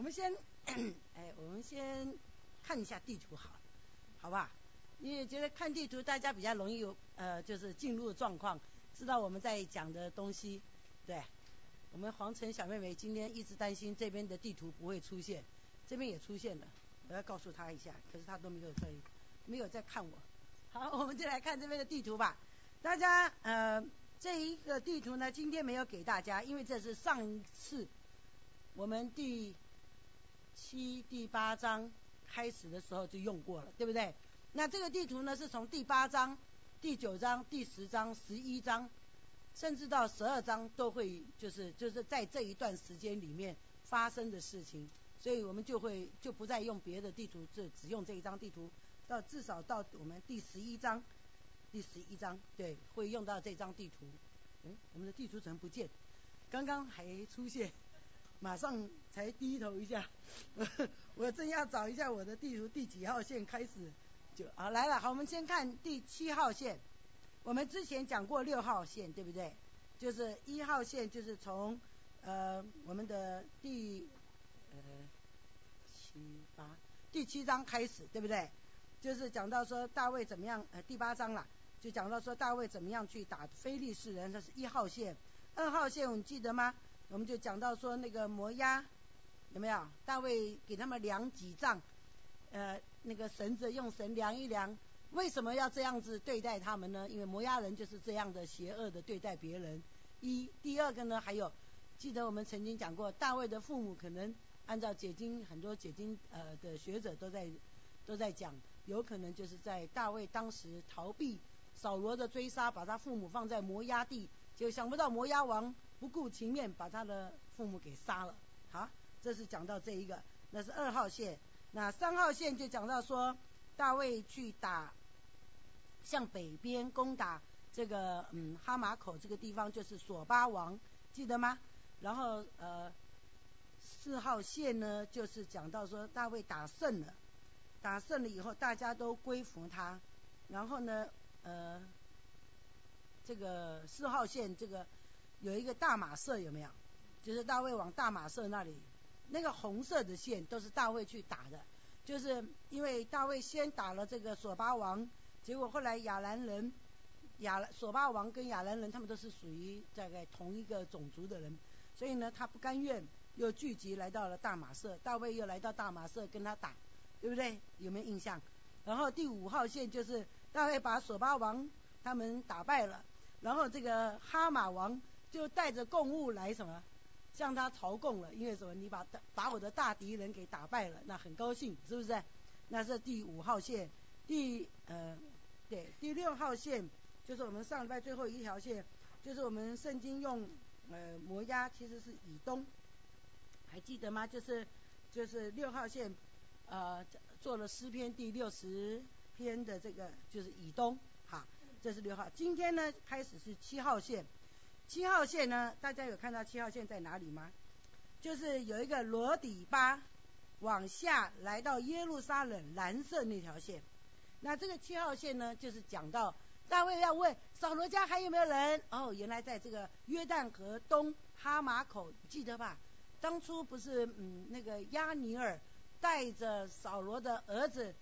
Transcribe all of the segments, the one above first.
我们先，哎，我们先看一下地图好，好吧？因为觉得看地图大家比较容易有呃，就是进入状况，知道我们在讲的东西。对，我们黄晨小妹妹今天一直担心这边的地图不会出现，这边也出现了，我要告诉她一下，可是她都没有在，没有在看我。好，我们就来看这边的地图吧。大家呃，这一个地图呢，今天没有给大家，因为这是上一次我们第七、第八章开始的时候就用过了，对不对？那这个地图呢，是从第八章、第九章、第十章、十一章，甚至到十二章都会，就是就是在这一段时间里面发生的事情，所以我们就会就不再用别的地图，就只用这一张地图，到至少到我们第十一章。第十一章，对，会用到这张地图。嗯，我们的地图怎么不见？刚刚还出现，马上才低头一下。我正要找一下我的地图第几号线开始，就啊来了。好，我们先看第七号线。我们之前讲过六号线，对不对？就是一号线，就是从呃我们的第呃七八第七章开始，对不对？就是讲到说大卫怎么样，呃第八章了。就讲到说大卫怎么样去打非利士人，这是一号线。二号线，我们记得吗？我们就讲到说那个摩押有没有？大卫给他们量几丈，呃，那个绳子用绳量一量。为什么要这样子对待他们呢？因为摩押人就是这样的邪恶的对待别人。一，第二个呢，还有记得我们曾经讲过，大卫的父母可能按照解经很多解经呃的学者都在都在讲，有可能就是在大卫当时逃避。扫罗的追杀，把他父母放在摩押地，就想不到摩押王不顾情面，把他的父母给杀了。这是讲到这一个，那是二号线。那三号线就讲到说，大卫去打，向北边攻打这个嗯哈马口这个地方，就是索巴王，记得吗？然后呃，四号线呢，就是讲到说大卫打胜了，打胜了以后，大家都归服他，然后呢。呃，这个四号线这个有一个大马色有没有？就是大卫往大马色那里，那个红色的线都是大卫去打的，就是因为大卫先打了这个索巴王，结果后来亚兰人亚索巴王跟亚兰人他们都是属于大概同一个种族的人，所以呢他不甘愿，又聚集来到了大马色，大卫又来到大马色跟他打，对不对？有没有印象？然后第五号线就是大卫把索巴王他们打败了，然后这个哈马王就带着贡物来什么向他朝贡了，因为什么？你把把我的大敌人给打败了，那很高兴，是不是？那是第五号线，第呃对第六号线就是我们上礼拜最后一条线，就是我们圣经用呃摩押其实是以东，还记得吗？就是就是六号线呃。做了诗篇第六十篇的这个就是以东，好，这是六号。今天呢开始是七号线，七号线呢大家有看到七号线在哪里吗？就是有一个罗底巴往下来到耶路撒冷蓝色那条线。那这个七号线呢就是讲到大卫要问扫罗家还有没有人？哦，原来在这个约旦河东哈马口，记得吧？当初不是嗯那个亚尼尔。带着扫罗的儿子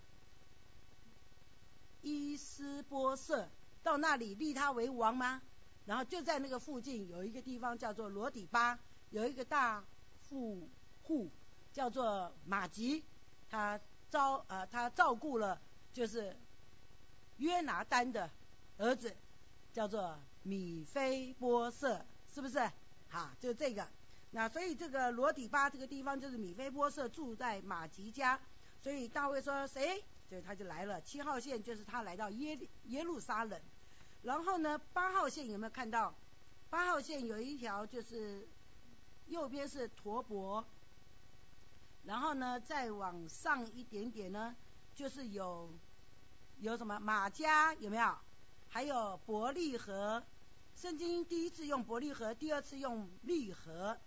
伊斯波瑟到那里立他为王吗？然后就在那个附近有一个地方叫做罗底巴，有一个大富户叫做马吉，他招呃他照顾了就是约拿丹的儿子叫做米菲波瑟，是不是？好，就这个。那所以这个罗底巴这个地方就是米菲波设住在马吉家，所以大卫说谁，所以他就来了。七号线就是他来到耶耶路撒冷，然后呢八号线有没有看到？八号线有一条就是右边是陀伯，然后呢再往上一点点呢就是有有什么马家有没有？还有伯利河，圣经第一次用伯利河，第二次用利河。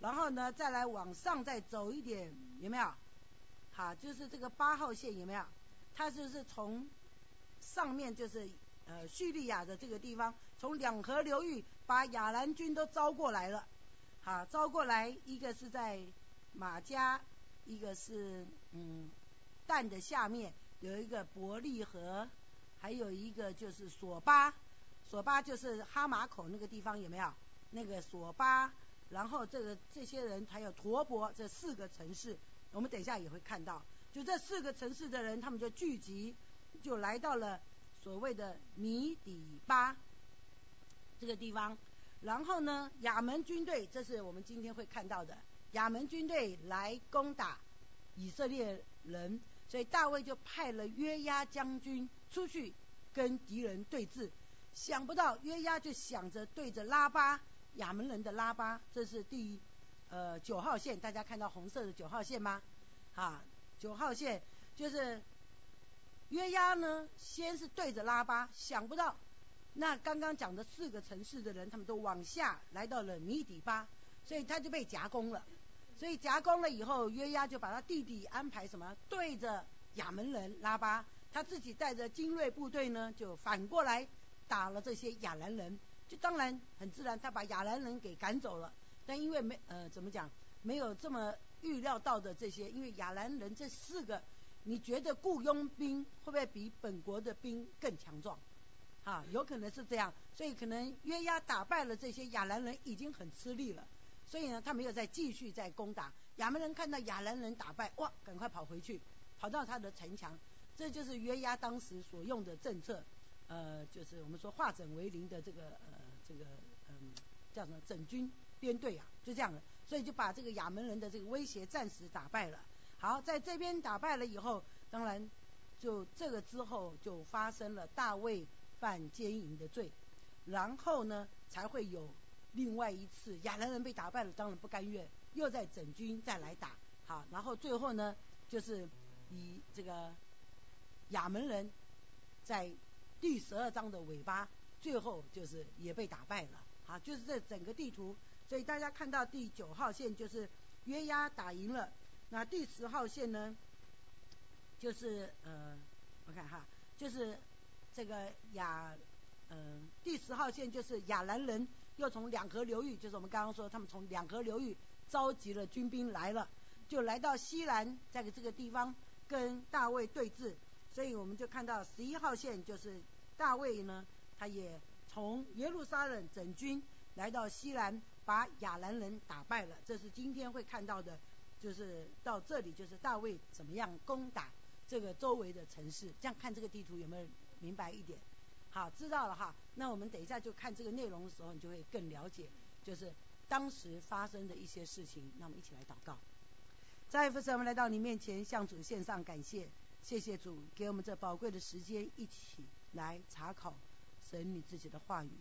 然后呢，再来往上再走一点，有没有？好，就是这个八号线有没有？它就是从上面就是呃叙利亚的这个地方，从两河流域把亚兰军都招过来了。好，招过来一个是在马加，一个是嗯蛋的下面有一个伯利和，还有一个就是索巴，索巴就是哈马口那个地方有没有？那个索巴，然后这个这些人还有陀伯这四个城市，我们等一下也会看到，就这四个城市的人，他们就聚集，就来到了所谓的米底巴这个地方。然后呢，亚门军队，这是我们今天会看到的，亚门军队来攻打以色列人，所以大卫就派了约押将军出去跟敌人对峙。想不到约押就想着对着拉巴亚门人的拉巴，这是第呃九号线，大家看到红色的九号线吗？啊，九号线就是约押呢，先是对着拉巴，想不到。那刚刚讲的四个城市的人，他们都往下来到了米底巴，所以他就被夹攻了。所以夹攻了以后，约押就把他弟弟安排什么对着亚门人拉巴，他自己带着精锐部队呢，就反过来打了这些亚兰人。就当然很自然，他把亚兰人给赶走了。但因为没呃怎么讲，没有这么预料到的这些，因为亚兰人这四个，你觉得雇佣兵会不会比本国的兵更强壮？啊，有可能是这样，所以可能约押打败了这些亚兰人，已经很吃力了，所以呢，他没有再继续再攻打。亚门人看到亚兰人打败，哇，赶快跑回去，跑到他的城墙。这就是约押当时所用的政策，呃，就是我们说化整为零的这个呃这个嗯叫什么整军编队啊，就这样的，所以就把这个亚门人的这个威胁暂时打败了。好，在这边打败了以后，当然就这个之后就发生了大卫。犯奸淫的罪，然后呢，才会有另外一次亚兰人被打败了，当然不甘愿，又在整军再来打，好，然后最后呢，就是以这个亚门人在第十二章的尾巴，最后就是也被打败了，好，就是这整个地图，所以大家看到第九号线就是约押打赢了，那第十号线呢，就是呃，我看哈，就是。这个亚，嗯，第十号线就是亚兰人又从两河流域，就是我们刚刚说他们从两河流域召集了军兵来了，就来到西兰在这个地方跟大卫对峙，所以我们就看到十一号线就是大卫呢，他也从耶路撒冷整军来到西兰，把亚兰人打败了。这是今天会看到的，就是到这里就是大卫怎么样攻打这个周围的城市。这样看这个地图有没有？明白一点，好，知道了哈。那我们等一下就看这个内容的时候，你就会更了解，就是当时发生的一些事情。那我们一起来祷告。再一次，我们来到你面前，向主献上感谢，谢谢主给我们这宝贵的时间，一起来查考神你自己的话语。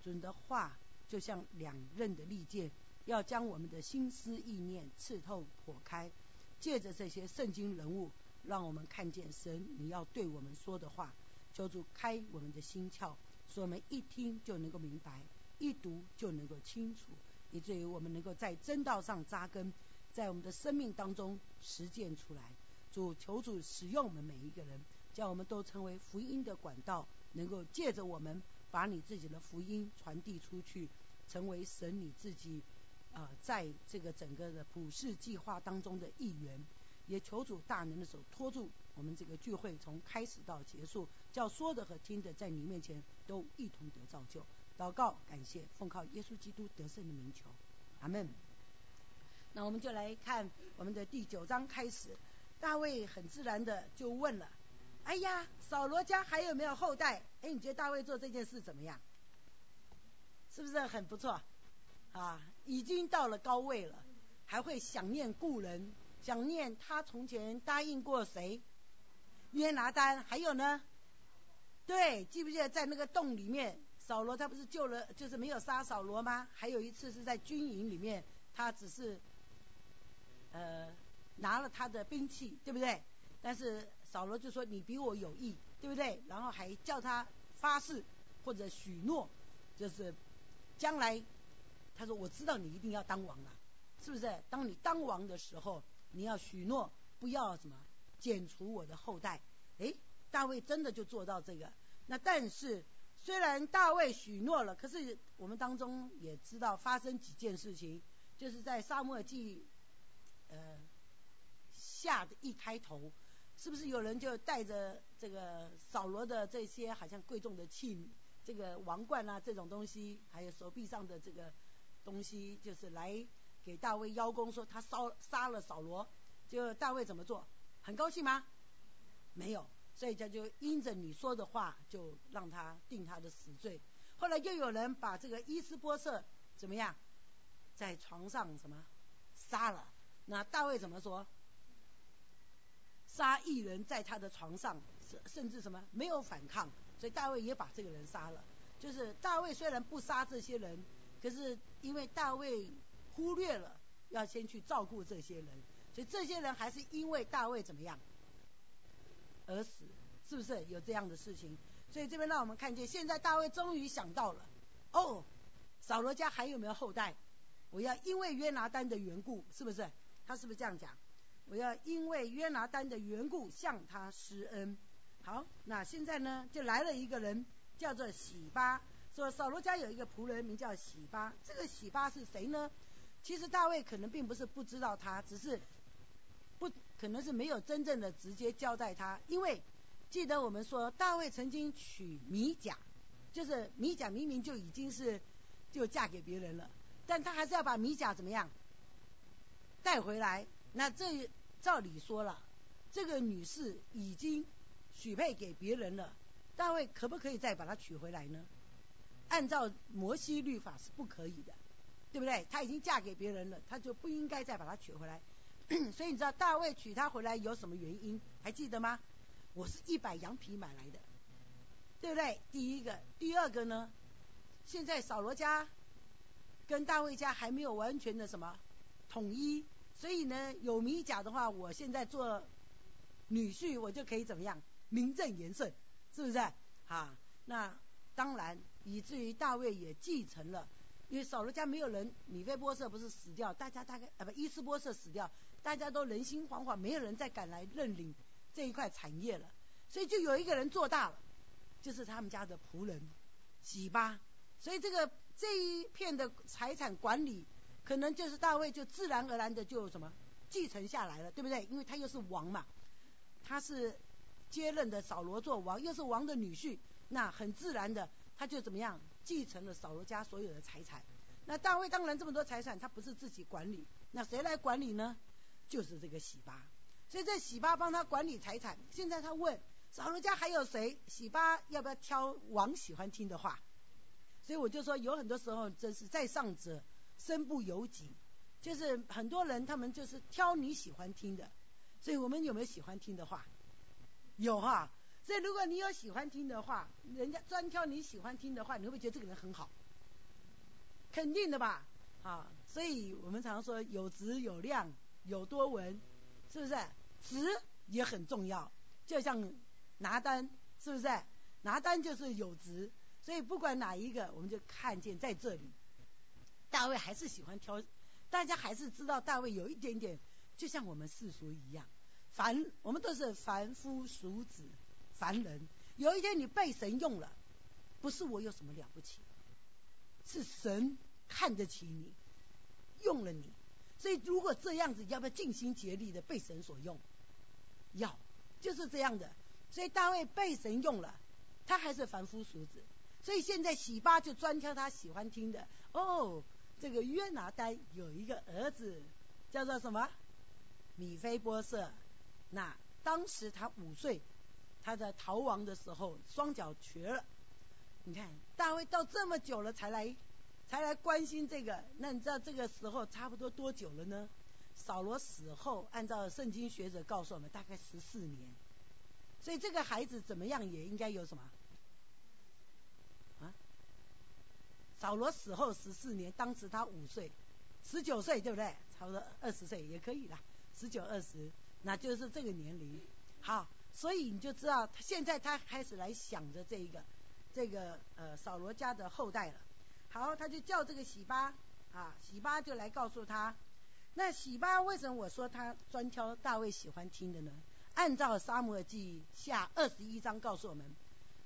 主的话就像两刃的利剑，要将我们的心思意念刺透破开。借着这些圣经人物，让我们看见神你要对我们说的话。求主开我们的心窍，使我们一听就能够明白，一读就能够清楚，以至于我们能够在真道上扎根，在我们的生命当中实践出来。主求主使用我们每一个人，叫我们都成为福音的管道，能够借着我们把你自己的福音传递出去，成为神你自己啊，在这个整个的普世计划当中的一员。也求主大能的手托住我们这个聚会，从开始到结束，叫说的和听的在你面前都一同得造就。祷告，感谢，奉靠耶稣基督得胜的名求，阿门。那我们就来看我们的第九章开始，大卫很自然的就问了：“哎呀，扫罗家还有没有后代？”哎，你觉得大卫做这件事怎么样？是不是很不错？啊，已经到了高位了，还会想念故人。想念他从前答应过谁？约拿丹，还有呢？对，记不记得在那个洞里面，扫罗他不是救了，就是没有杀扫罗吗？还有一次是在军营里面，他只是呃拿了他的兵器，对不对？但是扫罗就说你比我有义，对不对？然后还叫他发誓或者许诺，就是将来他说我知道你一定要当王了，是不是？当你当王的时候。你要许诺不要什么剪除我的后代，哎，大卫真的就做到这个。那但是虽然大卫许诺了，可是我们当中也知道发生几件事情，就是在沙漠记呃下的一开头，是不是有人就带着这个扫罗的这些好像贵重的器，这个王冠啊这种东西，还有手臂上的这个东西，就是来给大卫邀功，说他烧杀了扫罗，就大卫怎么做？很高兴吗？没有，所以他就因着你说的话，就让他定他的死罪。后来又有人把这个伊斯波瑟怎么样，在床上什么杀了？那大卫怎么说？杀一人在他的床上，甚甚至什么没有反抗，所以大卫也把这个人杀了。就是大卫虽然不杀这些人，可是因为大卫忽略了要先去照顾这些人，所以这些人还是因为大卫怎么样而死，是不是有这样的事情？所以这边让我们看见，现在大卫终于想到了，哦，扫罗家还有没有后代？我要因为约拿丹的缘故，是不是？他是不是这样讲？我要因为约拿丹的缘故向他施恩。好，那现在呢，就来了一个人，叫做喜巴，说扫罗家有一个仆人名叫喜巴。这个喜巴是谁呢？其实大卫可能并不是不知道他，只是不可能是没有真正的直接交代他，因为。记得我们说，大卫曾经娶米甲，就是米甲明明就已经是就嫁给别人了，但他还是要把米甲怎么样带回来？那这照理说了，这个女士已经许配给别人了，大卫可不可以再把她娶回来呢？按照摩西律法是不可以的，对不对？她已经嫁给别人了，他就不应该再把她娶回来。所以你知道大卫娶她回来有什么原因？还记得吗？我是一百羊皮买来的，对不对？第一个，第二个呢？现在扫罗家跟大卫家还没有完全的什么统一，所以呢，有米甲的话，我现在做女婿，我就可以怎么样名正言顺，是不是？啊，那当然，以至于大卫也继承了，因为扫罗家没有人，米菲波设不是死掉，大家大概啊不伊斯波设死掉，大家都人心惶惶，没有人再敢来认领。这一块产业了，所以就有一个人做大了，就是他们家的仆人喜巴，所以这个这一片的财产管理，可能就是大卫就自然而然的就什么继承下来了，对不对？因为他又是王嘛，他是接任的扫罗做王，又是王的女婿，那很自然的他就怎么样继承了扫罗家所有的财产。那大卫当然这么多财产，他不是自己管理，那谁来管理呢？就是这个喜巴。所以在喜巴帮他管理财产。现在他问扫罗家还有谁？喜巴要不要挑王喜欢听的话？所以我就说，有很多时候这是在上者身不由己，就是很多人他们就是挑你喜欢听的。所以我们有没有喜欢听的话？有哈。所以如果你有喜欢听的话，人家专挑你喜欢听的话，你会不会觉得这个人很好？肯定的吧。啊，所以我们常说有质有量有多闻。是不是？值也很重要，就像拿单，是不是？拿单就是有值，所以不管哪一个，我们就看见在这里，大卫还是喜欢挑，大家还是知道大卫有一点点，就像我们世俗一样，凡我们都是凡夫俗子，凡人。有一天你被神用了，不是我有什么了不起，是神看得起你，用了你。所以，如果这样子，要不要尽心竭力的被神所用？要，就是这样的。所以大卫被神用了，他还是凡夫俗子。所以现在喜巴就专挑他喜欢听的。哦，这个约拿丹有一个儿子，叫做什么？米菲波色。那当时他五岁，他在逃亡的时候双脚瘸了。你看，大卫到这么久了才来。才来关心这个，那你知道这个时候差不多多久了呢？扫罗死后，按照圣经学者告诉我们，大概十四年。所以这个孩子怎么样也应该有什么？啊？扫罗死后十四年，当时他五岁，十九岁对不对？差不多二十岁也可以啦，十九二十，那就是这个年龄。好，所以你就知道，现在他开始来想着这一个，这个呃扫罗家的后代了。好，他就叫这个喜巴啊，喜巴就来告诉他。那喜巴为什么我说他专挑大卫喜欢听的呢？按照沙漠记下二十一章告诉我们，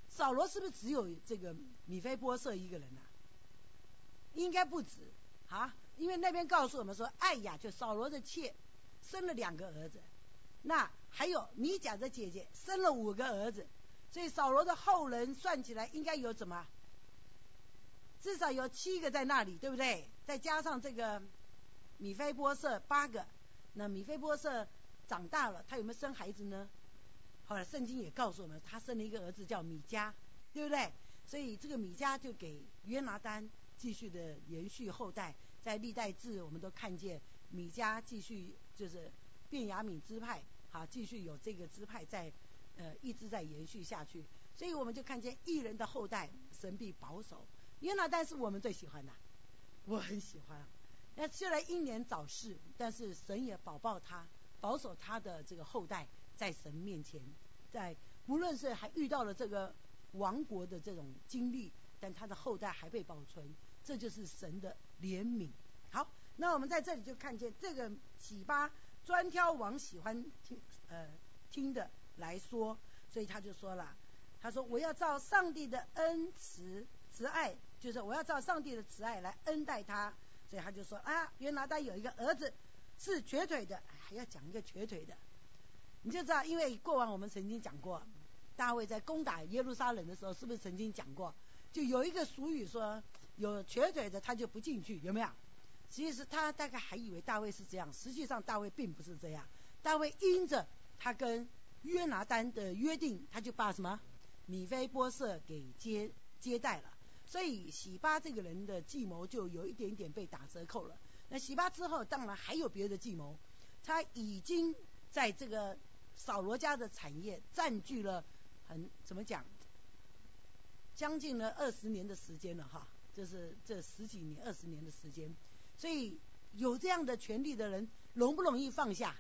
扫罗是不是只有这个米菲波设一个人啊？应该不止啊，因为那边告诉我们说，艾雅就扫罗的妾，生了两个儿子，那还有米甲的姐姐生了五个儿子，所以扫罗的后人算起来应该有怎么？至少有七个在那里，对不对？再加上这个米菲波色八个，那米菲波色长大了，他有没有生孩子呢？后来圣经也告诉我们，他生了一个儿子叫米迦，对不对？所以这个米迦就给约拿丹继续的延续后代，在历代志我们都看见米迦继续就是变雅敏支派，好继续有这个支派在呃一直在延续下去，所以我们就看见艺人的后代神必保守。约拿丹是我们最喜欢的，我很喜欢。那虽然英年早逝，但是神也保抱他，保守他的这个后代在神面前，在不论是还遇到了这个亡国的这种经历，但他的后代还被保存，这就是神的怜悯。好，那我们在这里就看见这个启巴专挑王喜欢听呃听的来说，所以他就说了，他说我要照上帝的恩慈慈爱。就是我要照上帝的慈爱来恩待他，所以他就说啊，约拿丹有一个儿子是瘸腿的，还要讲一个瘸腿的，你就知道，因为过往我们曾经讲过，大卫在攻打耶路撒冷的时候，是不是曾经讲过？就有一个俗语说，有瘸腿的他就不进去，有没有？其实他大概还以为大卫是这样，实际上大卫并不是这样。大卫因着他跟约拿丹的约定，他就把什么米菲波设给接接待了。所以喜巴这个人的计谋就有一点点被打折扣了。那喜巴之后，当然还有别的计谋。他已经在这个扫罗家的产业占据了很怎么讲，将近了二十年的时间了哈，就是这十几年、二十年的时间。所以有这样的权利的人，容不容易放下？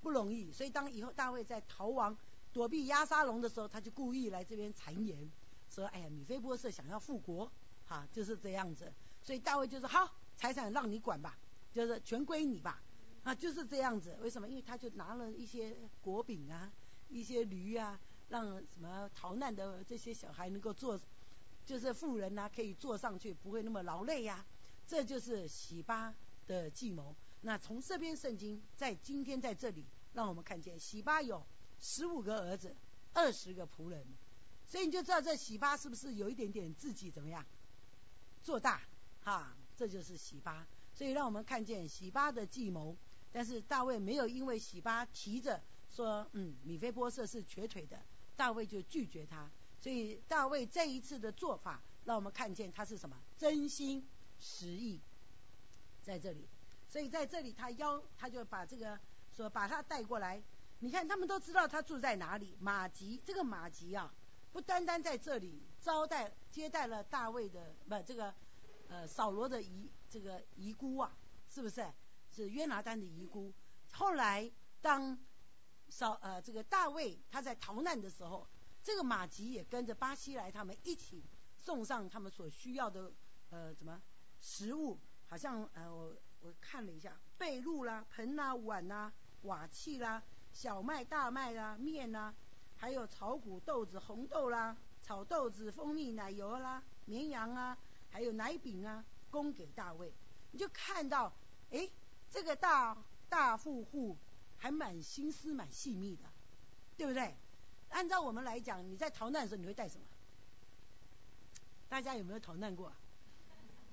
不容易。所以当以后大卫在逃亡、躲避押沙龙的时候，他就故意来这边谗言。说哎呀，米菲波设想要复国，哈，就是这样子。所以大卫就说好，财产让你管吧，就是全归你吧，啊，就是这样子。为什么？因为他就拿了一些果饼啊，一些驴啊，让什么逃难的这些小孩能够坐，就是富人呐可以坐上去，不会那么劳累呀。这就是喜巴的计谋。那从这篇圣经在今天在这里，让我们看见喜巴有十五个儿子，二十个仆人。所以你就知道这喜巴是不是有一点点自己怎么样做大哈？这就是喜巴。所以让我们看见喜巴的计谋。但是大卫没有因为喜巴提着说嗯米菲波设是瘸腿的，大卫就拒绝他。所以大卫这一次的做法，让我们看见他是什么真心十亿在这里。所以在这里他邀他就把这个说把他带过来。你看他们都知道他住在哪里，马吉这个马吉啊。不单单在这里招待接待了大卫的不这个呃扫罗的遗这个遗孤啊，是不是？是约拿丹的遗孤。后来当扫呃这个大卫他在逃难的时候，这个马吉也跟着巴西来他们一起送上他们所需要的呃怎么食物？好像呃我我看了一下，被褥啦、盆啦、碗啦、瓦器啦、小麦、大麦啦、面啦。还有炒谷豆子、红豆啦，炒豆子、蜂蜜、奶油啦，绵羊啊，还有奶饼啊，供给大卫。你就看到，哎，这个大大富户还蛮心思蛮细密的，对不对？按照我们来讲，你在逃难的时候你会带什么？大家有没有逃难过？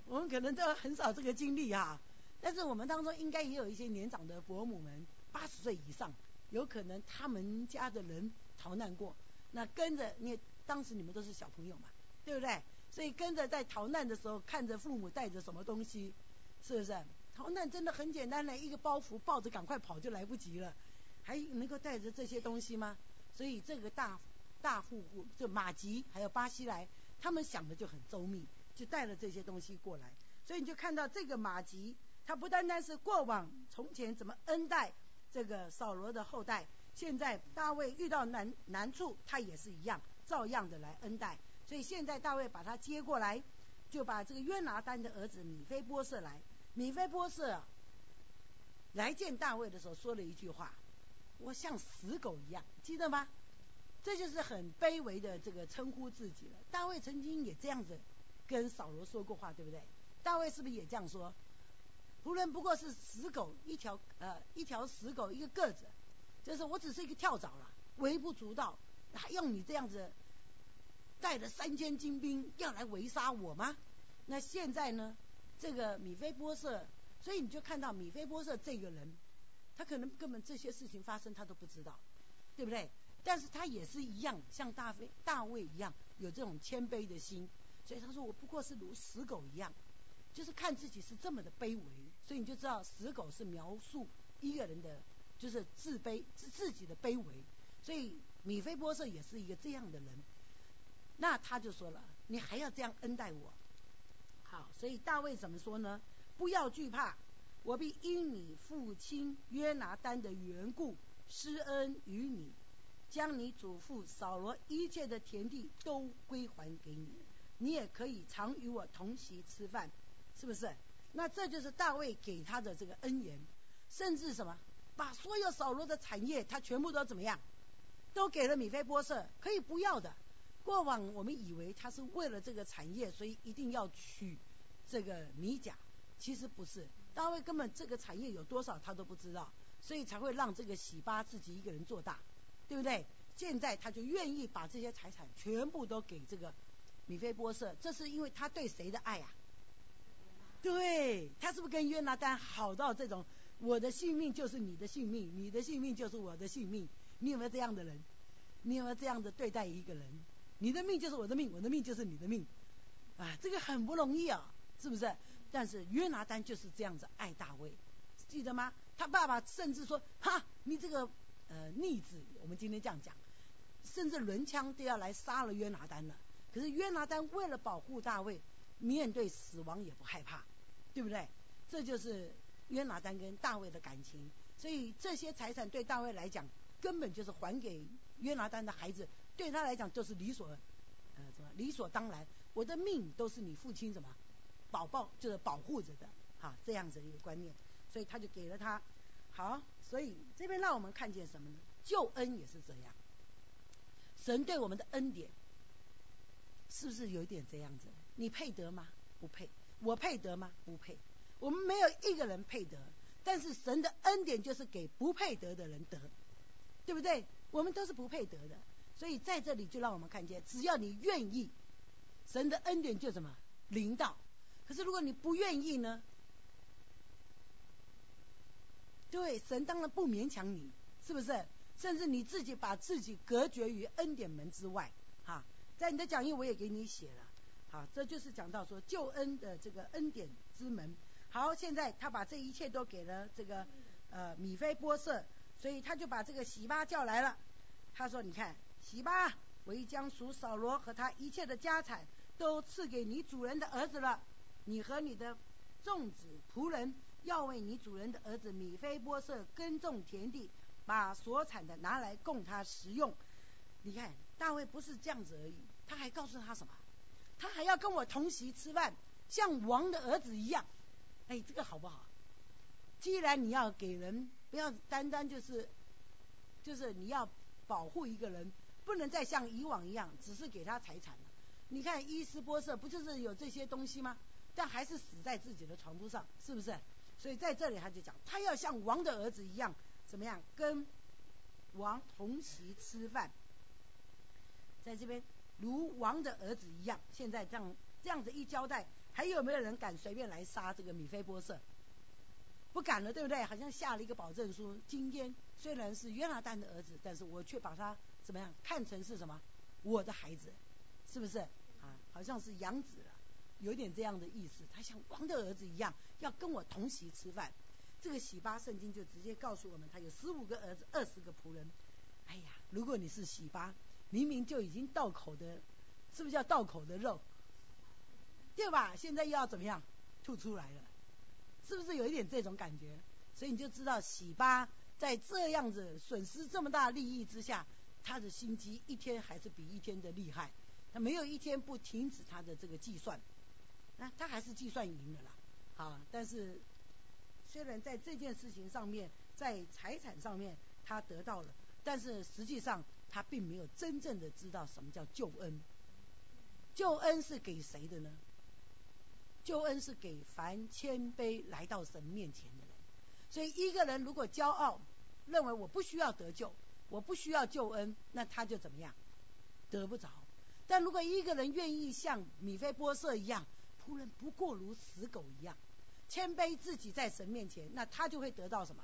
我们可能都很少这个经历哈。但是我们当中应该也有一些年长的伯母们，八十岁以上，有可能他们家的人。逃难过，那跟着你，当时你们都是小朋友嘛，对不对？所以跟着在逃难的时候，看着父母带着什么东西，是不是？逃难真的很简单的，一个包袱抱着赶快跑就来不及了，还能够带着这些东西吗？所以这个大大户户就马吉还有巴西来，他们想的就很周密，就带了这些东西过来。所以你就看到这个马吉，他不单单是过往从前怎么恩待这个扫罗的后代。现在大卫遇到难难处，他也是一样，照样的来恩待。所以现在大卫把他接过来，就把这个约拿丹的儿子米菲波设来。米菲波设来见大卫的时候，说了一句话：“我像死狗一样。”记得吗？这就是很卑微的这个称呼自己了。大卫曾经也这样子跟扫罗说过话，对不对？大卫是不是也这样说？仆人不过是死狗一条，呃，一条死狗一个个子，就是我只是一个跳蚤了，微不足道，还用你这样子带着三千精兵要来围杀我吗？那现在呢，这个米菲波设，所以你就看到米菲波设这个人，他可能根本这些事情发生他都不知道，对不对？但是他也是一样，像大卫大卫一样有这种谦卑的心，所以他说我不过是如死狗一样。就是看自己是这么的卑微，所以你就知道死狗是描述一个人的，就是自卑，是自己的卑微。所以米菲波设也是一个这样的人。那他就说了，你还要这样恩待我？好，所以大卫怎么说呢？不要惧怕，我必因你父亲约拿丹的缘故施恩于你，将你祖父扫罗一切的田地都归还给你，你也可以常与我同席吃饭。是不是？那这就是大卫给他的这个恩言，甚至什么，把所有扫罗的产业，他全部都怎么样，都给了米菲波设，可以不要的。过往我们以为他是为了这个产业，所以一定要娶这个米甲，其实不是。大卫根本这个产业有多少他都不知道，所以才会让这个喜巴自己一个人做大，对不对？现在他就愿意把这些财产全部都给这个米菲波设，这是因为他对谁的爱呀？对他是不是跟约拿丹好到这种，我的性命就是你的性命，你的性命就是我的性命？你有没有这样的人？你有没有这样的对待一个人？你的命就是我的命，我的命就是你的命，啊，这个很不容易啊，是不是？但是约拿丹就是这样子爱大卫，记得吗？他爸爸甚至说，哈，你这个呃逆子，我们今天这样讲，甚至轮枪都要来杀了约拿丹了。可是约拿丹为了保护大卫，面对死亡也不害怕。对不对？这就是约拿丹跟大卫的感情，所以这些财产对大卫来讲，根本就是还给约拿丹的孩子，对他来讲就是理所，呃，什么理所当然。我的命都是你父亲什么，保保就是保护着的，哈，这样子一个观念，所以他就给了他。好，所以这边让我们看见什么呢？救恩也是这样，神对我们的恩典，是不是有点这样子？你配得吗？不配。我配得吗？不配。我们没有一个人配得，但是神的恩典就是给不配得的人得，对不对？我们都是不配得的，所以在这里就让我们看见，只要你愿意，神的恩典就什么临到。可是如果你不愿意呢？对，神当然不勉强你，是不是？甚至你自己把自己隔绝于恩典门之外，哈，在你的讲义我也给你写了。好，这就是讲到说救恩的这个恩典之门。好，现在他把这一切都给了这个呃米菲波设，所以他就把这个喜巴叫来了。他说：“你看，喜巴，我已将属扫罗和他一切的家产都赐给你主人的儿子了。你和你的众子仆人要为你主人的儿子米菲波设耕种田地，把所产的拿来供他食用。你看，大卫不是这样子而已，他还告诉他什么？”他还要跟我同席吃饭，像王的儿子一样，哎，这个好不好？既然你要给人，不要单单就是，就是你要保护一个人，不能再像以往一样，只是给他财产了。你看伊斯波色不就是有这些东西吗？但还是死在自己的床铺上，是不是？所以在这里他就讲，他要像王的儿子一样，怎么样跟王同席吃饭，在这边。如王的儿子一样，现在这样这样子一交代，还有没有人敢随便来杀这个米菲波设？不敢了，对不对？好像下了一个保证书，今天虽然是约拿丹的儿子，但是我却把他怎么样看成是什么？我的孩子，是不是？啊，好像是养子了，有点这样的意思。他像王的儿子一样，要跟我同席吃饭。这个喜巴圣经就直接告诉我们，他有十五个儿子，二十个仆人。哎呀，如果你是喜巴。明明就已经到口的，是不是叫到口的肉？对吧？现在又要怎么样？吐出来了，是不是有一点这种感觉？所以你就知道喜巴在这样子损失这么大利益之下，他的心机一天还是比一天的厉害。他没有一天不停止他的这个计算，那他还是计算赢了啦。好，但是虽然在这件事情上面，在财产上面他得到了，但是实际上。他并没有真正的知道什么叫救恩，救恩是给谁的呢？救恩是给凡谦卑来到神面前的人。所以一个人如果骄傲，认为我不需要得救，我不需要救恩，那他就怎么样？得不着。但如果一个人愿意像米菲波设一样，仆人不过如死狗一样，谦卑自己在神面前，那他就会得到什么？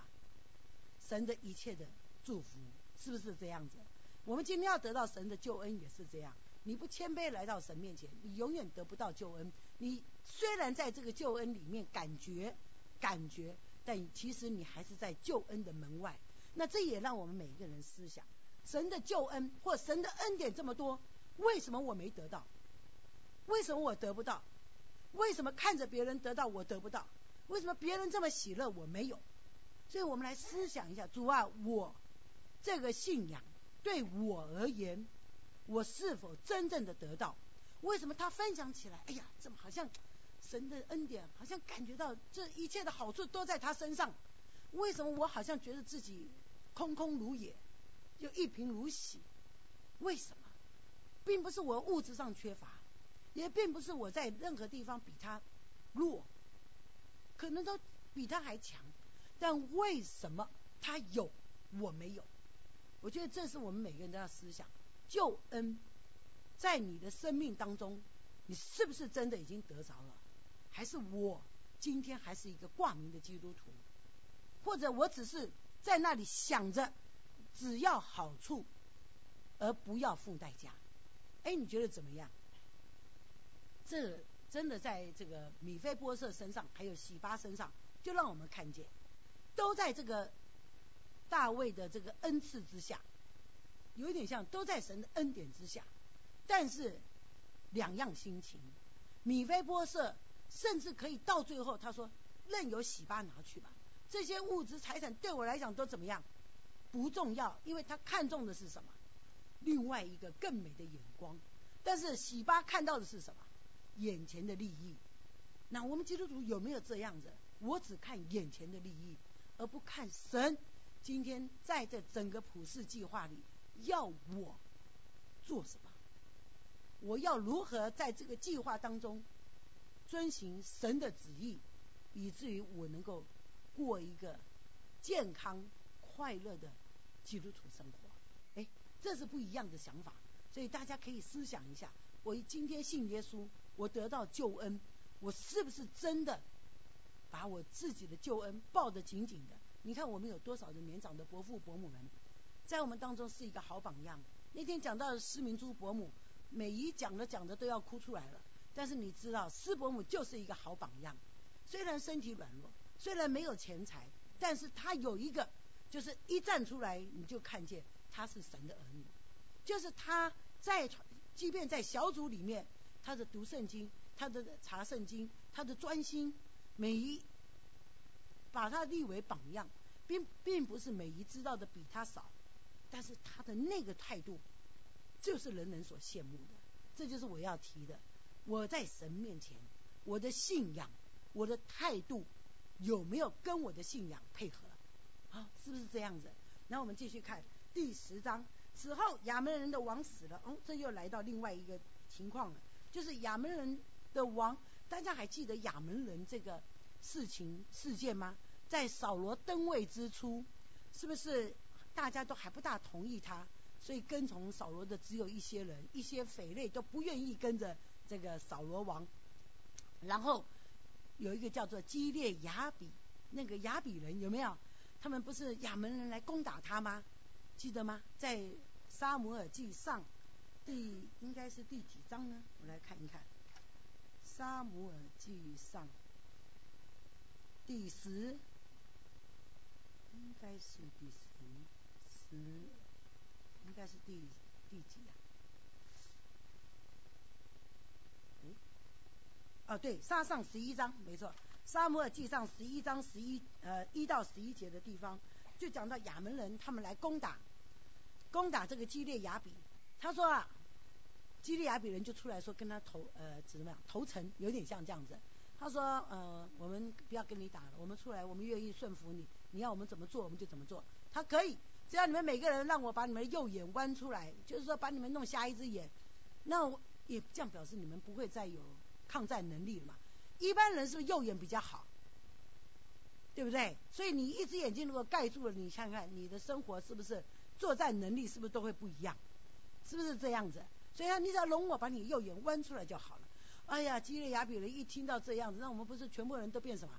神的一切的祝福，是不是这样子？我们今天要得到神的救恩也是这样。你不谦卑来到神面前，你永远得不到救恩。你虽然在这个救恩里面感觉感觉，但其实你还是在救恩的门外。那这也让我们每一个人思想：神的救恩或神的恩典这么多，为什么我没得到？为什么我得不到？为什么看着别人得到我得不到？为什么别人这么喜乐我没有？所以我们来思想一下：主啊，我这个信仰对我而言。我是否真正的得到？为什么他分享起来？哎呀，怎么好像神的恩典，好像感觉到这一切的好处都在他身上？为什么我好像觉得自己空空如也，又一贫如洗？为什么？并不是我物质上缺乏，也并不是我在任何地方比他弱，可能都比他还强。但为什么他有我没有？我觉得这是我们每个人都要思想。救恩在你的生命当中，你是不是真的已经得着了？还是我今天还是一个挂名的基督徒？或者我只是在那里想着只要好处，而不要付代价？哎，你觉得怎么样？这真的在这个米菲波设身上，还有喜巴身上，就让我们看见，都在这个大卫的这个恩赐之下。有一点像都在神的恩典之下，但是两样心情。米菲波设甚至可以到最后，他说：“任由喜巴拿去吧，这些物质财产对我来讲都怎么样？不重要，因为他看中的是什么？另外一个更美的眼光。但是喜巴看到的是什么？眼前的利益。那我们基督徒有没有这样子？我只看眼前的利益，而不看神今天在这整个普世计划里。”要我做什么？我要如何在这个计划当中遵循神的旨意，以至于我能够过一个健康快乐的基督徒生活？哎，这是不一样的想法，所以大家可以思想一下：我今天信耶稣，我得到救恩，我是不是真的把我自己的救恩抱得紧紧的？你看，我们有多少的年长的伯父伯母们？在我们当中是一个好榜样。那天讲到的施明珠伯母，每一讲着讲着都要哭出来了。但是你知道，施伯母就是一个好榜样。虽然身体软弱，虽然没有钱财，但是她有一个，就是一站出来你就看见她是神的儿女。就是她在，即便在小组里面，她的读圣经，她的查圣经，她的专心，每一把他立为榜样，并并不是每一知道的比他少。但是他的那个态度，就是人人所羡慕的。这就是我要提的。我在神面前，我的信仰，我的态度，有没有跟我的信仰配合？啊，是不是这样子？那我们继续看第十章。此后亚门人的王死了。哦，这又来到另外一个情况了，就是亚门人的王。大家还记得亚门人这个事情事件吗？在扫罗登位之初，是不是？大家都还不大同意他，所以跟从扫罗的只有一些人，一些匪类都不愿意跟着这个扫罗王。然后有一个叫做基列雅比，那个雅比人有没有？他们不是亚门人来攻打他吗？记得吗？在沙姆尔记上第应该是第几章呢？我来看一看，沙姆尔记上第十，应该是第十。十应该是第第几啊？哦对，沙上十一章没错，沙摩尔记上十一章十一呃一到十一节的地方，就讲到亚门人他们来攻打攻打这个基列雅比，他说啊，基列雅比人就出来说跟他投呃怎么样投诚，有点像这样子。他说呃我们不要跟你打了，我们出来我们愿意顺服你，你要我们怎么做我们就怎么做，他可以。只要你们每个人让我把你们右眼弯出来，就是说把你们弄瞎一只眼，那我也这样表示你们不会再有抗战能力了嘛？一般人是不是右眼比较好？对不对？所以你一只眼睛如果盖住了，你看看你的生活是不是作战能力是不是都会不一样？是不是这样子？所以，你只要容我把你右眼弯出来就好了。哎呀，基列雅比人一听到这样子，那我们不是全部人都变什么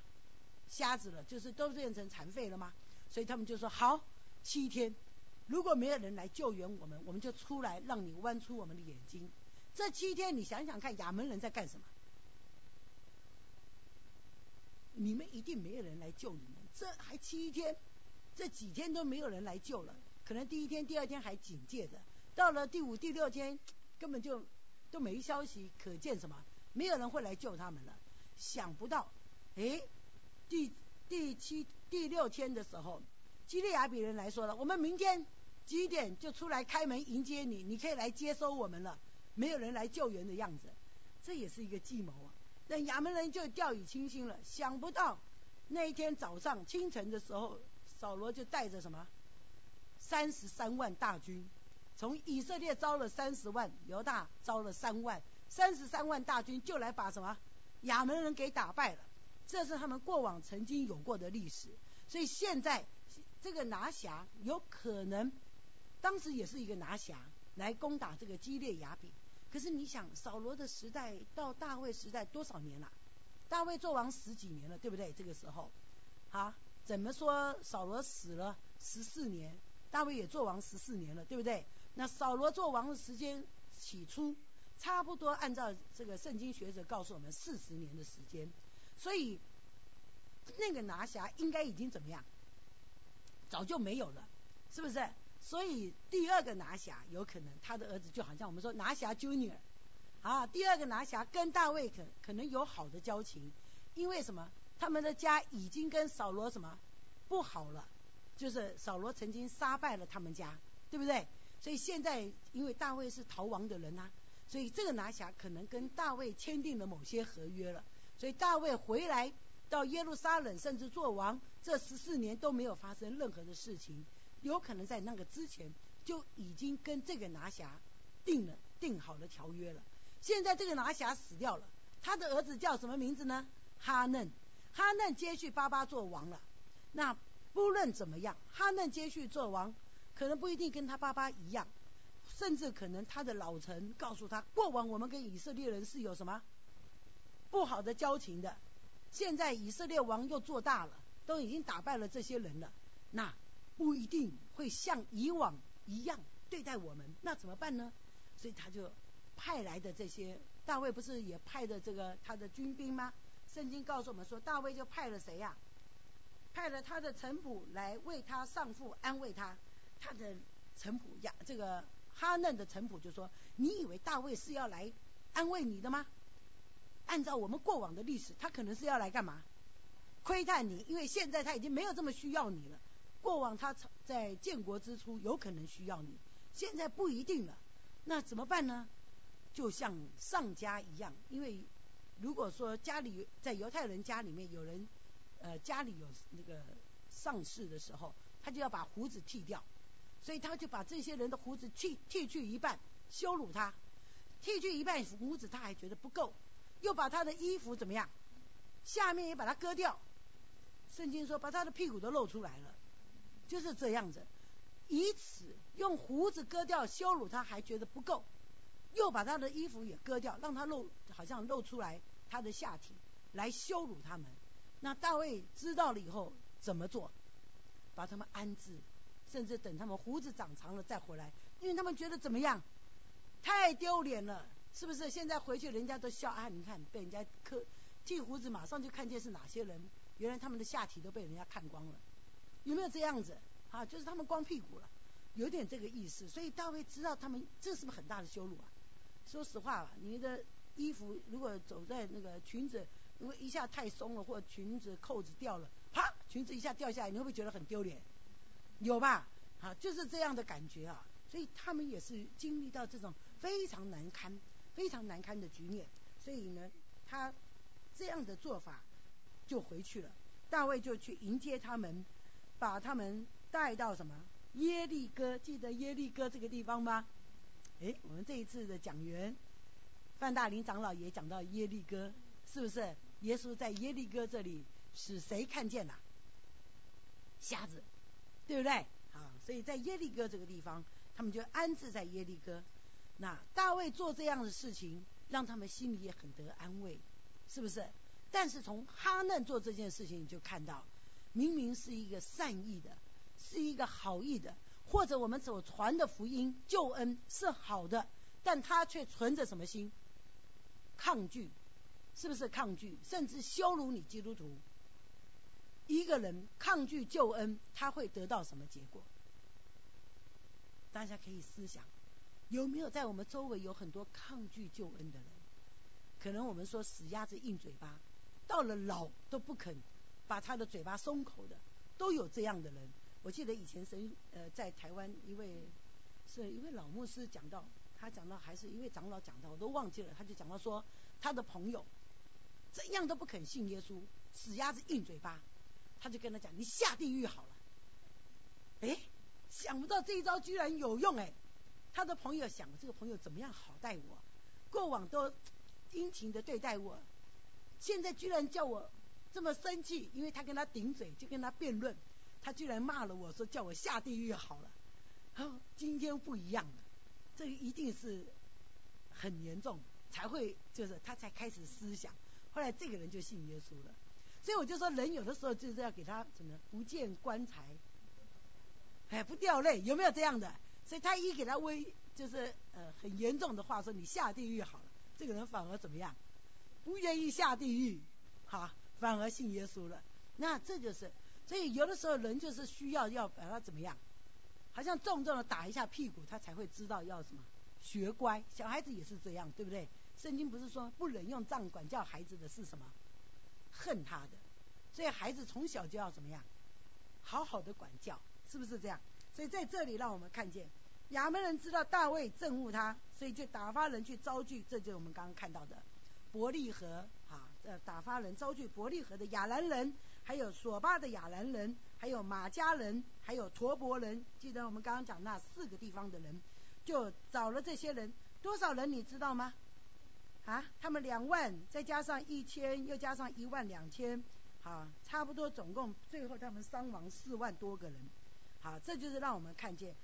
瞎子了？就是都变成残废了吗？所以他们就说好，七天，如果没有人来救援我们，我们就出来让你弯出我们的眼睛。这七天你想想看，亚门人在干什么？你们一定没有人来救你们，这还七天，这几天都没有人来救了。可能第一天、第二天还警戒着，到了第五、第六天，根本就都没消息，可见什么？没有人会来救他们了。想不到，哎，第第七、第六天的时候，基利亚比人来说了：“我们明天几点就出来开门迎接你，你可以来接收我们了。”没有人来救援的样子，这也是一个计谋啊。那亚门人就掉以轻心了，想不到那一天早上清晨的时候，扫罗就带着什么三十三万大军，从以色列招了三十万，犹大招了三万，三十三万大军就来把什么亚门人给打败了。这是他们过往曾经有过的历史，所以现在这个拿辖有可能当时也是一个拿辖来攻打这个基列雅比。可是你想，扫罗的时代到大卫时代多少年了？大卫做王十几年了，对不对？这个时候，啊，怎么说扫罗死了十四年，大卫也做王十四年了，对不对？那扫罗做王的时间起初差不多按照这个圣经学者告诉我们四十年的时间，所以那个拿辖应该已经怎么样？早就没有了，是不是？所以第二个拿辖有可能他的儿子就好像我们说拿辖 Junior，啊，第二个拿辖跟大卫可可能有好的交情，因为什么？他们的家已经跟扫罗什么不好了，就是扫罗曾经杀败了他们家，对不对？所以现在因为大卫是逃亡的人呐，所以这个拿辖可能跟大卫签订了某些合约了，所以大卫回来到耶路撒冷甚至做王这十四年都没有发生任何的事情。有可能在那个之前就已经跟这个拿辖定了定好了条约了。现在这个拿辖死掉了，他的儿子叫什么名字呢？哈嫩，哈嫩接续巴巴做王了。那不论怎么样，哈嫩接续做王，可能不一定跟他爸爸一样，甚至可能他的老臣告诉他，过往我们跟以色列人是有什么不好的交情的。现在以色列王又做大了，都已经打败了这些人了，那。不一定会像以往一样对待我们，那怎么办呢？所以他就派来的这些大卫不是也派的这个他的军兵吗？圣经告诉我们说，大卫就派了谁呀？派了他的臣仆来为他上父安慰他。他的臣仆呀，这个哈嫩的臣仆就说：“你以为大卫是要来安慰你的吗？按照我们过往的历史，他可能是要来干嘛？窥探你，因为现在他已经没有这么需要你了。”过往他在建国之初有可能需要你，现在不一定了，那怎么办呢？就像上家一样，因为如果说家里在犹太人家里面有人，呃家里有那个上市的时候，他就要把胡子剃掉，所以他就把这些人的胡子剃剃去一半，羞辱他，剃去一半胡子他还觉得不够，又把他的衣服怎么样，下面也把它割掉，圣经说把他的屁股都露出来了。就是这样子，以此用胡子割掉羞辱他，还觉得不够，又把他的衣服也割掉，让他露，好像露出来他的下体，来羞辱他们。那大卫知道了以后怎么做？把他们安置，甚至等他们胡子长长了再回来，因为他们觉得怎么样？太丢脸了，是不是？现在回去人家都笑啊！你看被人家磕剃胡子，马上就看见是哪些人，原来他们的下体都被人家看光了。有没有这样子啊？就是他们光屁股了，有点这个意思。所以大卫知道他们这是不是很大的羞辱啊？说实话吧，你的衣服如果走在那个裙子，如果一下太松了，或裙子扣子掉了，啪，裙子一下掉下来，你会不会觉得很丢脸？有吧？啊，就是这样的感觉啊。所以他们也是经历到这种非常难堪、非常难堪的局面。所以呢，他这样的做法就回去了。大卫就去迎接他们。把他们带到什么耶利哥？记得耶利哥这个地方吗？哎，我们这一次的讲员范大林长老也讲到耶利哥，是不是？耶稣在耶利哥这里使谁看见了？瞎子，对不对？啊，所以在耶利哥这个地方，他们就安置在耶利哥。那大卫做这样的事情，让他们心里也很得安慰，是不是？但是从哈嫩做这件事情，你就看到，明明是一个善意的，是一个好意的，或者我们所传的福音救恩是好的，但他却存着什么心？抗拒，是不是抗拒？甚至羞辱你基督徒。一个人抗拒救恩，他会得到什么结果？大家可以思想，有没有在我们周围有很多抗拒救恩的人？可能我们说死鸭子硬嘴巴，到了老都不肯把他的嘴巴松口的，都有这样的人。我记得以前神呃在台湾一位是一位老牧师讲到，他讲到还是一位长老讲到，我都忘记了，他就讲到说他的朋友怎样都不肯信耶稣，死鸭子硬嘴巴。他就跟他讲：“你下地狱好了。”哎，想不到这一招居然有用哎！他的朋友想：这个朋友怎么样好待我？过往都殷勤的对待我，现在居然叫我这么生气，因为他跟他顶嘴，就跟他辩论，他居然骂了我说：“叫我下地狱好了。”好，今天不一样了，这一定是很严重，才会就是他才开始思想。后来这个人就信耶稣了。所以我就说，人有的时候就是要给他什么不见棺材，哎，不掉泪，有没有这样的？所以他一给他威，就是呃很严重的话说，你下地狱好了，这个人反而怎么样？不愿意下地狱，好，反而信耶稣了。那这就是，所以有的时候人就是需要要把他怎么样？好像重重的打一下屁股，他才会知道要什么学乖。小孩子也是这样，对不对？圣经不是说不能用杖管教孩子的是什么？恨他的，所以孩子从小就要怎么样，好好的管教，是不是这样？所以在这里让我们看见，亚门人知道大卫憎恶他，所以就打发人去招聚，这就是我们刚刚看到的伯利和啊，呃，打发人招聚伯利和的亚兰人，还有索巴的亚兰人，还有马家人，还有陀伯人。记得我们刚刚讲那四个地方的人，就找了这些人，多少人你知道吗？啊，他们两万，再加上一千，又加上一万两千，好，差不多总共最后他们伤亡四万多个人，好，这就是让我们看见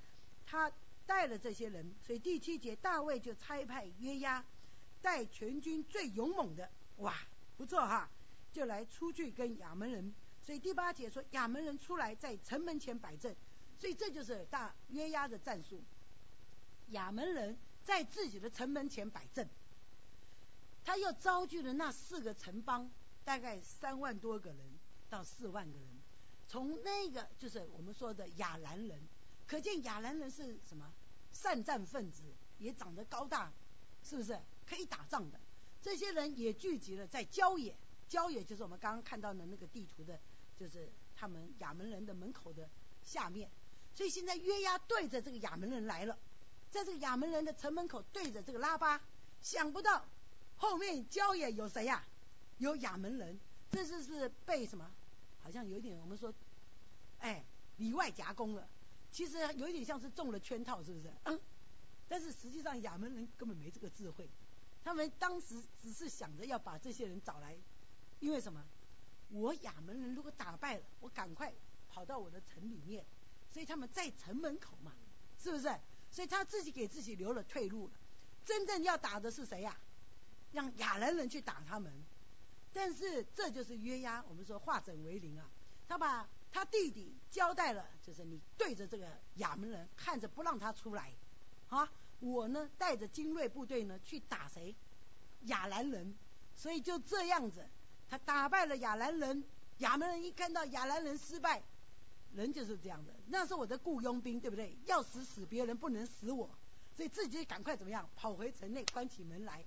他带了这些人，所以第七节大卫就差派约押带全军最勇猛的，哇，不错哈，就来出去跟亚门人，所以第八节说亚门人出来在城门前摆阵，所以这就是大约押的战术，亚门人在自己的城门前摆阵。他又招聚了那四个城邦，大概三万多个人到四万个人，从那个就是我们说的亚兰人，可见亚兰人是什么善战分子，也长得高大，是不是可以打仗的？这些人也聚集了在郊野，郊野就是我们刚刚看到的那个地图的，就是他们亚门人的门口的下面。所以现在约押对着这个亚门人来了，在这个亚门人的城门口对着这个拉巴，想不到。后面郊野有谁呀？有亚门人，这次是被什么？好像有一点我们说，哎，里外夹攻了。其实有一点像是中了圈套，是不是？嗯。但是实际上亚门人根本没这个智慧，他们当时只是想着要把这些人找来，因为什么？我亚门人如果打败了，我赶快跑到我的城里面，所以他们在城门口嘛，是不是？所以他自己给自己留了退路了。真正要打的是谁呀？让亚兰人去打他们，但是这就是约押，我们说化整为零啊。他把他弟弟交代了，就是你对着这个亚门人看着不让他出来，啊，我呢带着精锐部队呢去打谁？亚兰人。所以就这样子，他打败了亚兰人。亚门人一看到亚兰人失败，人就是这样的，那是我的雇佣兵，对不对？要死死别人，不能死我，所以自己赶快怎么样？跑回城内，关起门来。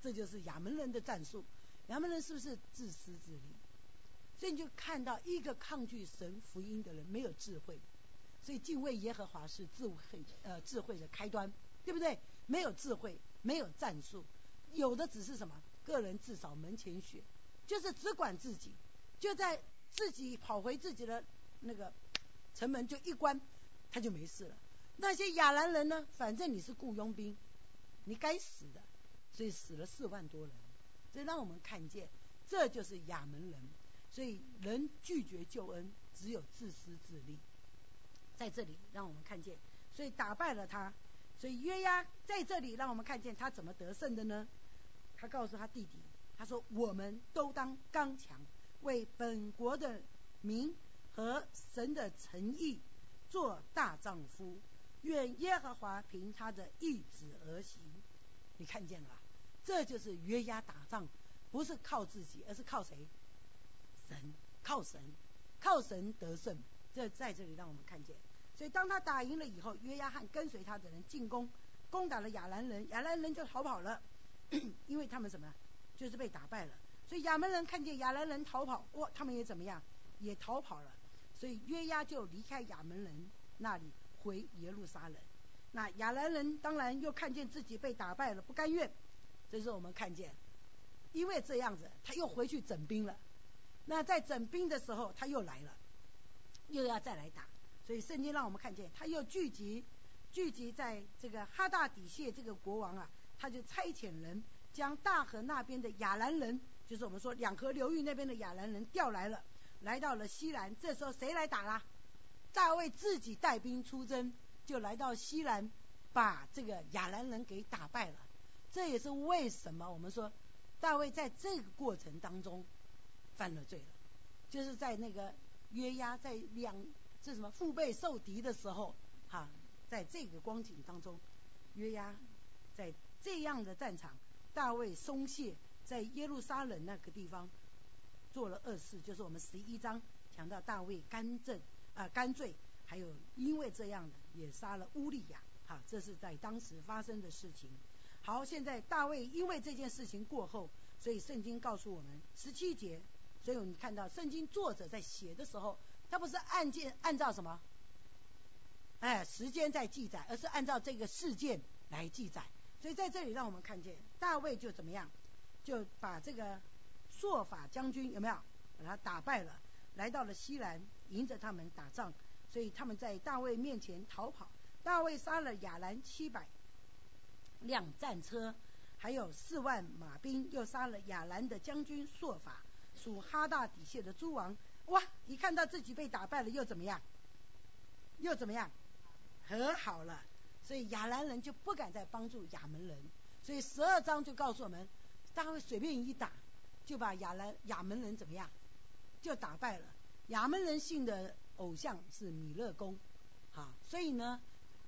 这就是亚门人的战术，亚门人是不是自私自利？所以你就看到一个抗拒神福音的人没有智慧，所以敬畏耶和华是智慧呃智慧的开端，对不对？没有智慧，没有战术，有的只是什么个人自扫门前雪，就是只管自己，就在自己跑回自己的那个城门就一关，他就没事了。那些亚兰人呢？反正你是雇佣兵，你该死的。所以死了四万多人，这让我们看见这就是亚门人。所以人拒绝救恩，只有自私自利。在这里让我们看见，所以打败了他。所以约押在这里让我们看见他怎么得胜的呢？他告诉他弟弟，他说：“我们都当刚强，为本国的民和神的诚意做大丈夫。愿耶和华凭他的意志而行。”你看见了吧？这就是约押打仗，不是靠自己，而是靠谁？神，靠神，靠神得胜。这在这里让我们看见。所以当他打赢了以后，约押和跟随他的人进攻，攻打了亚兰人，亚兰人就逃跑了，因为他们什么？就是被打败了。所以亚门人看见亚兰人逃跑，哇，他们也怎么样？也逃跑了。所以约押就离开亚门人那里回耶路撒冷。那亚兰人当然又看见自己被打败了，不甘愿。这是我们看见，因为这样子，他又回去整兵了。那在整兵的时候，他又来了，又要再来打。所以圣经让我们看见，他又聚集，聚集在这个哈大底谢这个国王啊，他就差遣人将大河那边的亚兰人，就是我们说两河流域那边的亚兰人调来了，来到了西兰。这时候谁来打啦？大卫自己带兵出征，就来到西兰，把这个亚兰人给打败了。这也是为什么我们说大卫在这个过程当中犯了罪了，就是在那个约押在两。这什么腹背受敌的时候，哈，在这个光景当中，约押在这样的战场，大卫松懈，在耶路撒冷那个地方做了恶事，就是我们十一章讲到大卫干正啊干罪，还有因为这样的也杀了乌利亚，哈，这是在当时发生的事情。好，现在大卫因为这件事情过后，所以圣经告诉我们十七节，所以你看到圣经作者在写的时候。他不是按件按照什么，哎，时间在记载，而是按照这个事件来记载。所以在这里让我们看见大卫就怎么样，就把这个朔法将军有没有把他打败了，来到了西兰，迎着他们打仗。所以他们在大卫面前逃跑。大卫杀了亚兰七百辆战车，还有四万马兵，又杀了亚兰的将军朔法，属哈大底谢的诸王。哇！一看到自己被打败了，又怎么样？又怎么样？和好了。所以亚兰人就不敢再帮助亚门人。所以十二章就告诉我们，大卫随便一打，就把亚兰亚门人怎么样？就打败了。亚门人信的偶像是米勒公，好，所以呢，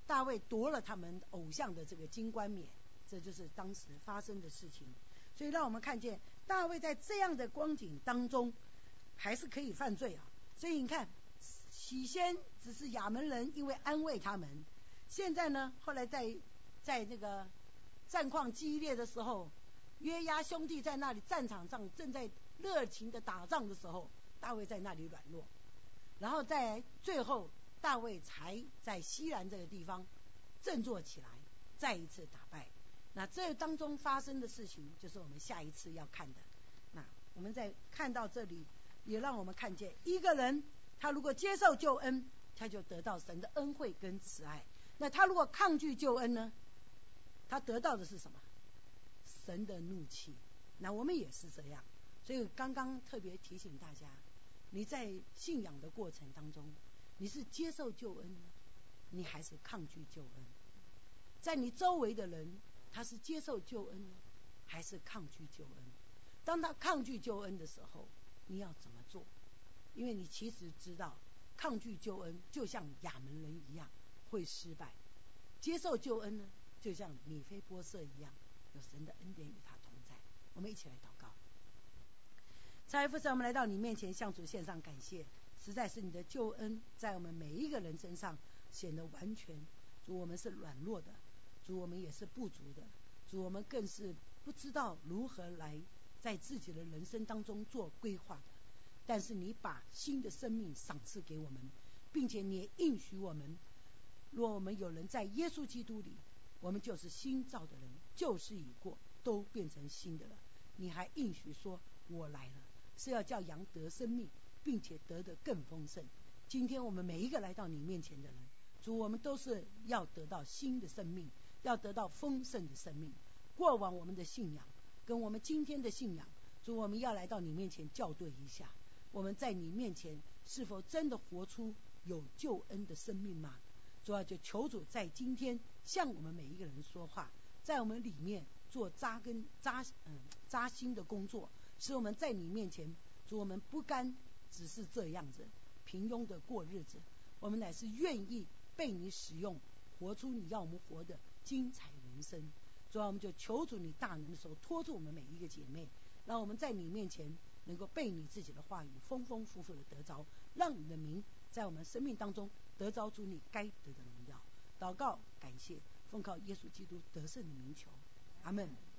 大卫夺了他们偶像的这个金冠冕，这就是当时发生的事情。所以让我们看见大卫在这样的光景当中。还是可以犯罪啊！所以你看，起先只是亚门人因为安慰他们，现在呢，后来在在这个战况激烈的时候，约押兄弟在那里战场上正在热情的打仗的时候，大卫在那里软弱，然后在最后大卫才在西兰这个地方振作起来，再一次打败。那这当中发生的事情，就是我们下一次要看的。那我们在看到这里。也让我们看见，一个人他如果接受救恩，他就得到神的恩惠跟慈爱；那他如果抗拒救恩呢，他得到的是什么？神的怒气。那我们也是这样，所以刚刚特别提醒大家，你在信仰的过程当中，你是接受救恩呢，你还是抗拒救恩？在你周围的人，他是接受救恩呢，还是抗拒救恩？当他抗拒救恩的时候，你要怎么做？因为你其实知道，抗拒救恩就像亚门人一样会失败；接受救恩呢，就像米菲波色一样，有神的恩典与他同在。我们一起来祷告。财富神，我们来到你面前，向主献上感谢。实在是你的救恩在我们每一个人身上显得完全。主，我们是软弱的；主，我们也是不足的；主，我们更是不知道如何来。在自己的人生当中做规划的，但是你把新的生命赏赐给我们，并且你也应许我们，若我们有人在耶稣基督里，我们就是新造的人，旧事已过，都变成新的了。你还应许说，我来了是要叫羊得生命，并且得的更丰盛。今天我们每一个来到你面前的人，主，我们都是要得到新的生命，要得到丰盛的生命。过往我们的信仰。跟我们今天的信仰主，我们要来到你面前校对一下，我们在你面前是否真的活出有救恩的生命吗？主要就求主在今天向我们每一个人说话，在我们里面做扎根扎嗯扎心的工作，使我们在你面前，主我们不甘只是这样子平庸的过日子，我们乃是愿意被你使用，活出你要我们活的精彩人生。主要我们就求主你大能的时候托住我们每一个姐妹，让我们在你面前能够被你自己的话语丰丰富富的得着，让你的名在我们生命当中。得着主你该得的荣耀，祷告感谢，奉靠耶稣基督得胜的名求，阿门。